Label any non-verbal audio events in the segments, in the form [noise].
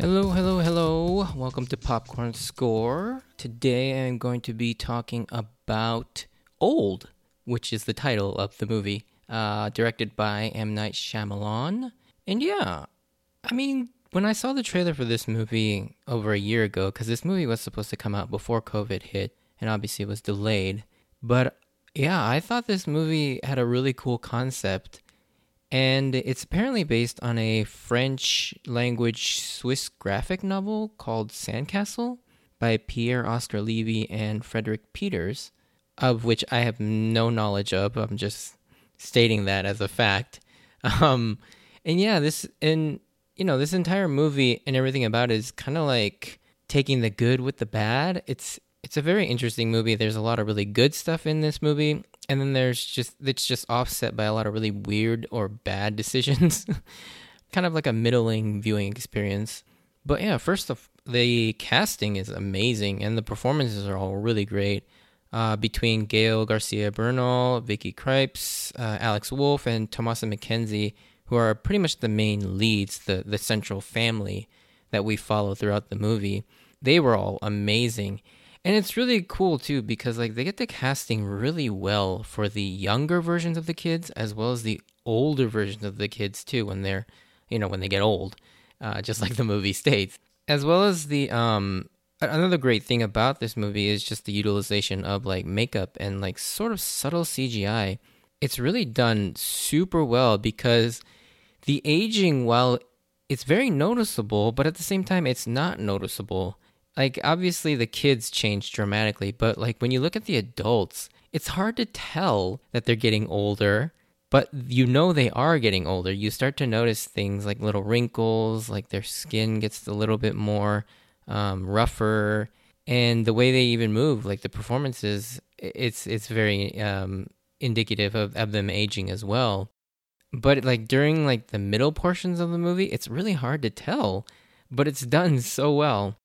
Hello, hello, hello. Welcome to Popcorn Score. Today I'm going to be talking about Old, which is the title of the movie, uh, directed by M. Night Shyamalan. And yeah, I mean, when I saw the trailer for this movie over a year ago, because this movie was supposed to come out before COVID hit, and obviously it was delayed, but yeah, I thought this movie had a really cool concept and it's apparently based on a French language Swiss graphic novel called Sandcastle by Pierre Oscar Levy and Frederik Peeters, of which I have no knowledge of. I'm just stating that as a fact. [laughs] Um, and yeah, this and you know this entire movie and everything about it is kind of like taking the good with the bad. It's it's a very interesting movie. There's a lot of really good stuff in this movie, and then there's just it's just offset by a lot of really weird or bad [laughs] decisions. kind of like a middling viewing experience. But yeah, first off, the casting is amazing, and the performances are all really great. Uh, between Gael Garcia Bernal, Vicky Krieps, uh, Alex Wolff, and Thomasin McKenzie, who are pretty much the main leads, the the central family that we follow throughout the movie. They were all amazing. And it's really cool too because like they get the casting really well for the younger versions of the kids as well as the older versions of the kids too when they're you know when they get old, uh, just like the movie states. As well as the um another great thing about this movie is just the utilization of like makeup and like sort of subtle CGI. It's really done super well because the aging while it's very noticeable, but at the same time it's not noticeable like obviously the kids change dramatically, but like when you look at the adults, it's hard to tell that they're getting older, but you know they are getting older. You start to notice things like little wrinkles, like their skin gets a little bit more um, rougher, and the way they even move, like the performances, it's it's very um, indicative of, of them aging as well. But like during like the middle portions of the movie, it's really hard to tell, but it's done [laughs] so well.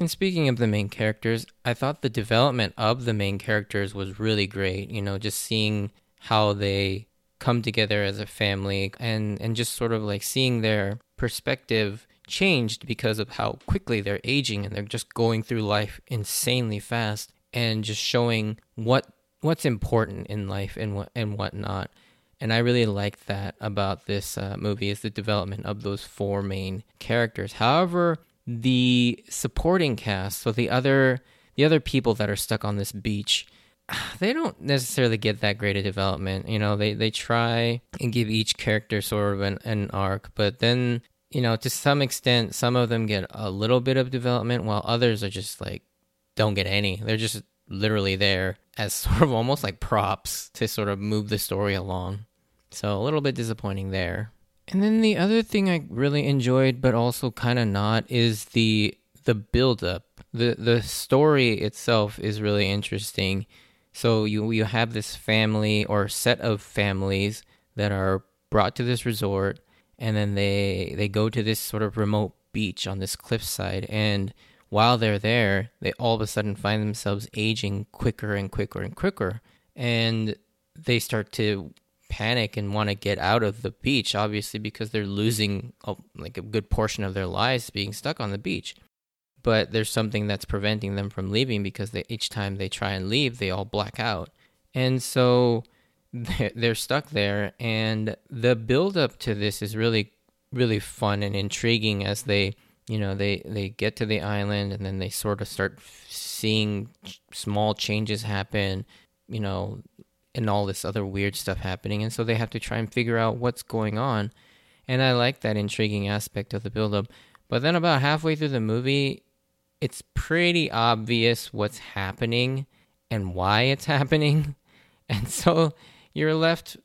And speaking of the main characters, I thought the development of the main characters was really great. You know, just seeing how they come together as a family and, and just sort of like seeing their perspective changed because of how quickly they're aging and they're just going through life insanely fast and just showing what what's important in life and what and whatnot. And I really like that about this uh, movie is the development of those four main characters. However, the supporting cast, so the other the other people that are stuck on this beach, [sighs] they don't necessarily get that great a development. You know, they they try and give each character sort of an, an arc, but then you know, to some extent, some of them get a little bit of development, while others are just like don't get any. They're just literally there as [laughs] sort of almost like props to sort of move the story along. So a little bit disappointing there. And then the other thing I really enjoyed, but also kind of not, is the the build up. the The story itself is really interesting. So you you have this family or set of families that are brought to this resort, and then they they go to this sort of remote beach on this cliffside, and while they're there, they all of a sudden find themselves aging quicker and quicker and quicker, and they start to panic and want to get out of the beach, obviously, because they're losing a, like a good portion of their lives being stuck on the beach. But there's something that's preventing them from leaving because they, each time they try and leave, they all black out. And so [laughs] they're stuck there. And the build up to this is really, really fun and intriguing as they, you know, they, they get to the island and then they sort of start seeing small changes happen. You know, and all this other weird stuff happening. And so they have to try and figure out what's going on. And I like that intriguing aspect of the buildup. But then about halfway through the movie, it's pretty obvious what's happening and why it's [laughs] happening. And so you're left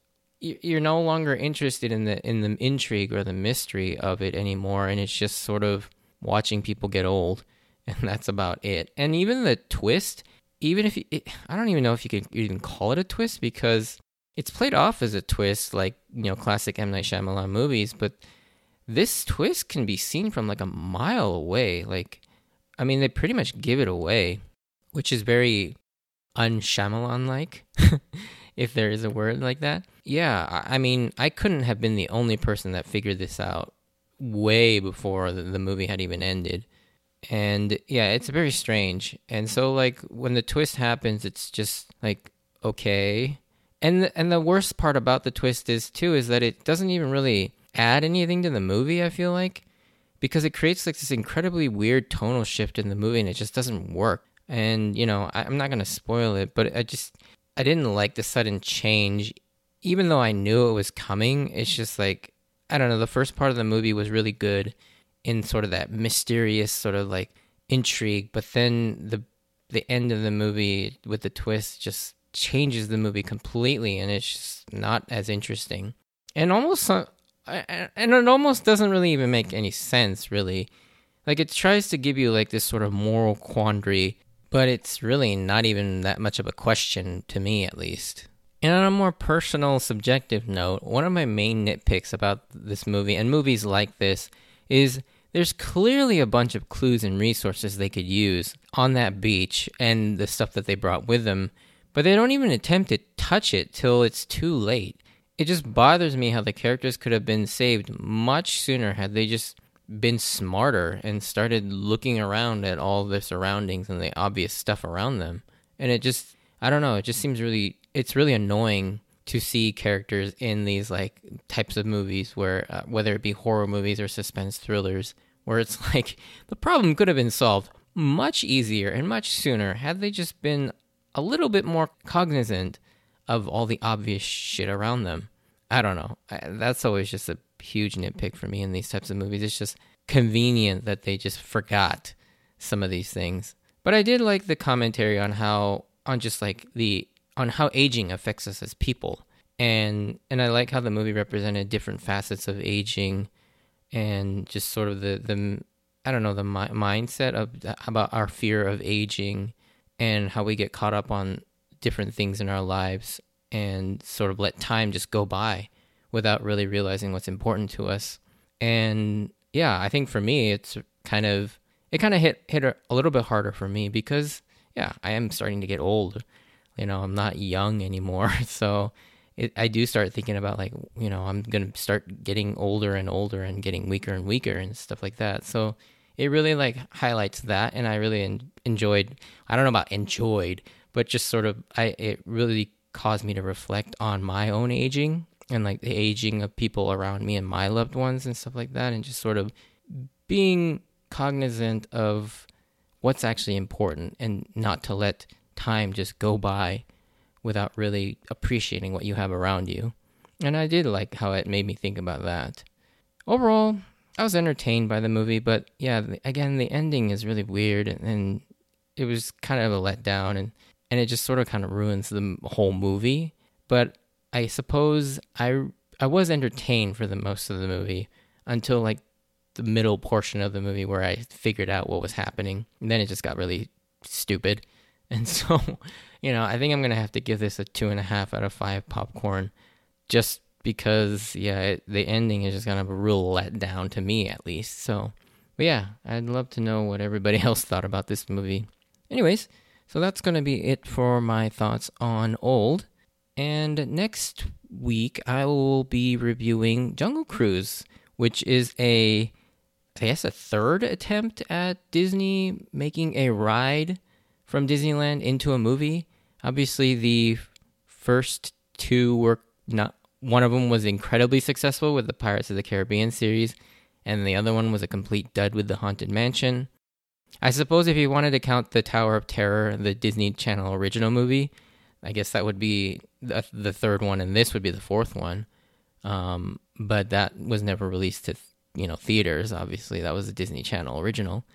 you're no longer interested in the in the intrigue or the mystery of it anymore and it's just sort of watching people get old [laughs] and that's about it. And even the twist even if you, it, I don't even know if you could even call it a twist because it's played off as a twist, like you know, classic M Night Shyamalan movies. But this twist can be seen from like a mile away. Like, I mean, they pretty much give it away, which is very un Shyamalan like, [laughs] if there is a word like that. Yeah, I mean, I couldn't have been the only person that figured this out way before the, the movie had even ended. And yeah, it's very strange. And so like when the twist happens, it's just like okay. And and the worst part about the twist is too is that it doesn't even really add anything to the movie, I feel like, because it creates like this incredibly weird tonal shift in the movie and it just doesn't work. And you know, I, I'm not going to spoil it, but I just I didn't like the sudden change even though I knew it was coming. It's just like I don't know, the first part of the movie was really good in sort of that mysterious sort of like intrigue, but then the the end of the movie with the twist just changes the movie completely and it's just not as interesting. And almost uh, and it almost doesn't really even make any sense really. Like it tries to give you like this sort of moral quandary, but it's really not even that much of a question to me at least. And on a more personal, subjective note, one of my main nitpicks about this movie and movies like this is there's clearly a bunch of clues and resources they could use on that beach and the stuff that they brought with them, but they don't even attempt to touch it till it's too late. It just bothers me how the characters could have been saved much sooner had they just been smarter and started looking around at all the surroundings and the obvious stuff around them. And it just, I don't know, it just seems really it's really annoying to see characters in these like types of movies where uh, whether it be horror movies or suspense thrillers where it's [laughs] like the problem could have been solved much easier and much sooner had they just been a little bit more cognizant of all the obvious shit around them. I don't know. I, that's always just a huge nitpick for me in these types of movies. It's just convenient that they just forgot some of these things. But I did like the commentary on how on just like the on how aging affects us as people. And and I like how the movie represented different facets of aging and just sort of the the I don't know the mi- mindset of about our fear of aging and how we get caught up on different things in our lives and sort of let time just go by without really realizing what's important to us. And yeah, I think for me it's kind of it kind of hit hit a, a little bit harder for me because yeah, I am starting to get old you know, I'm not young anymore. [laughs] So it, I do start thinking about like, you know, I'm to start getting older and older and getting weaker and weaker and stuff like that. So it really like highlights that. And I really en- enjoyed, I don't know about enjoyed, but just sort of, I, it really caused me to reflect on my own aging and like the aging of people around me and my loved ones and stuff like that. And just sort of being cognizant of what's actually important and not to let time just go by without really appreciating what you have around you. And I did like how it made me think about that. Overall, I was entertained by the movie, but yeah, again, the ending is really weird and it was kind of a letdown and, and it just sort of kind of ruins the whole movie. But I suppose I, I was entertained for the most of the movie until like the middle portion of the movie where I figured out what was happening. And then it just got really stupid. [laughs] And so, you know, I think I'm gonna have to give this a two and a half out of five popcorn, just because, yeah, it, the ending is just kind of a real letdown to me, at least. So, but yeah, I'd love to know what everybody [laughs] else thought about this movie. Anyways, so that's gonna be it for my thoughts on Old. And next week, I will be reviewing Jungle Cruise, which is a, I guess, a third attempt at Disney making a ride from Disneyland into a movie. Obviously, the first two were not. One of them was incredibly successful with the Pirates of the Caribbean series, and the other one was a complete dud with the Haunted Mansion. I suppose if you wanted to count the Tower of Terror, the Disney Channel original movie, I guess that would be the, third one, and this would be the fourth one. Um, but that was never released to you know theaters. Obviously, that was a Disney Channel original.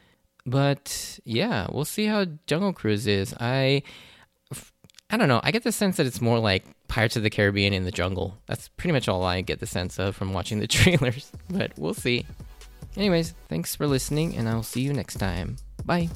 But yeah, we'll see how Jungle Cruise is. I I don't know. I get the sense that it's more like Pirates of the Caribbean in the jungle. That's pretty much all I get the sense of from watching the [laughs] trailers, but we'll see. Anyways, thanks for listening, and I'll see you next time. Bye.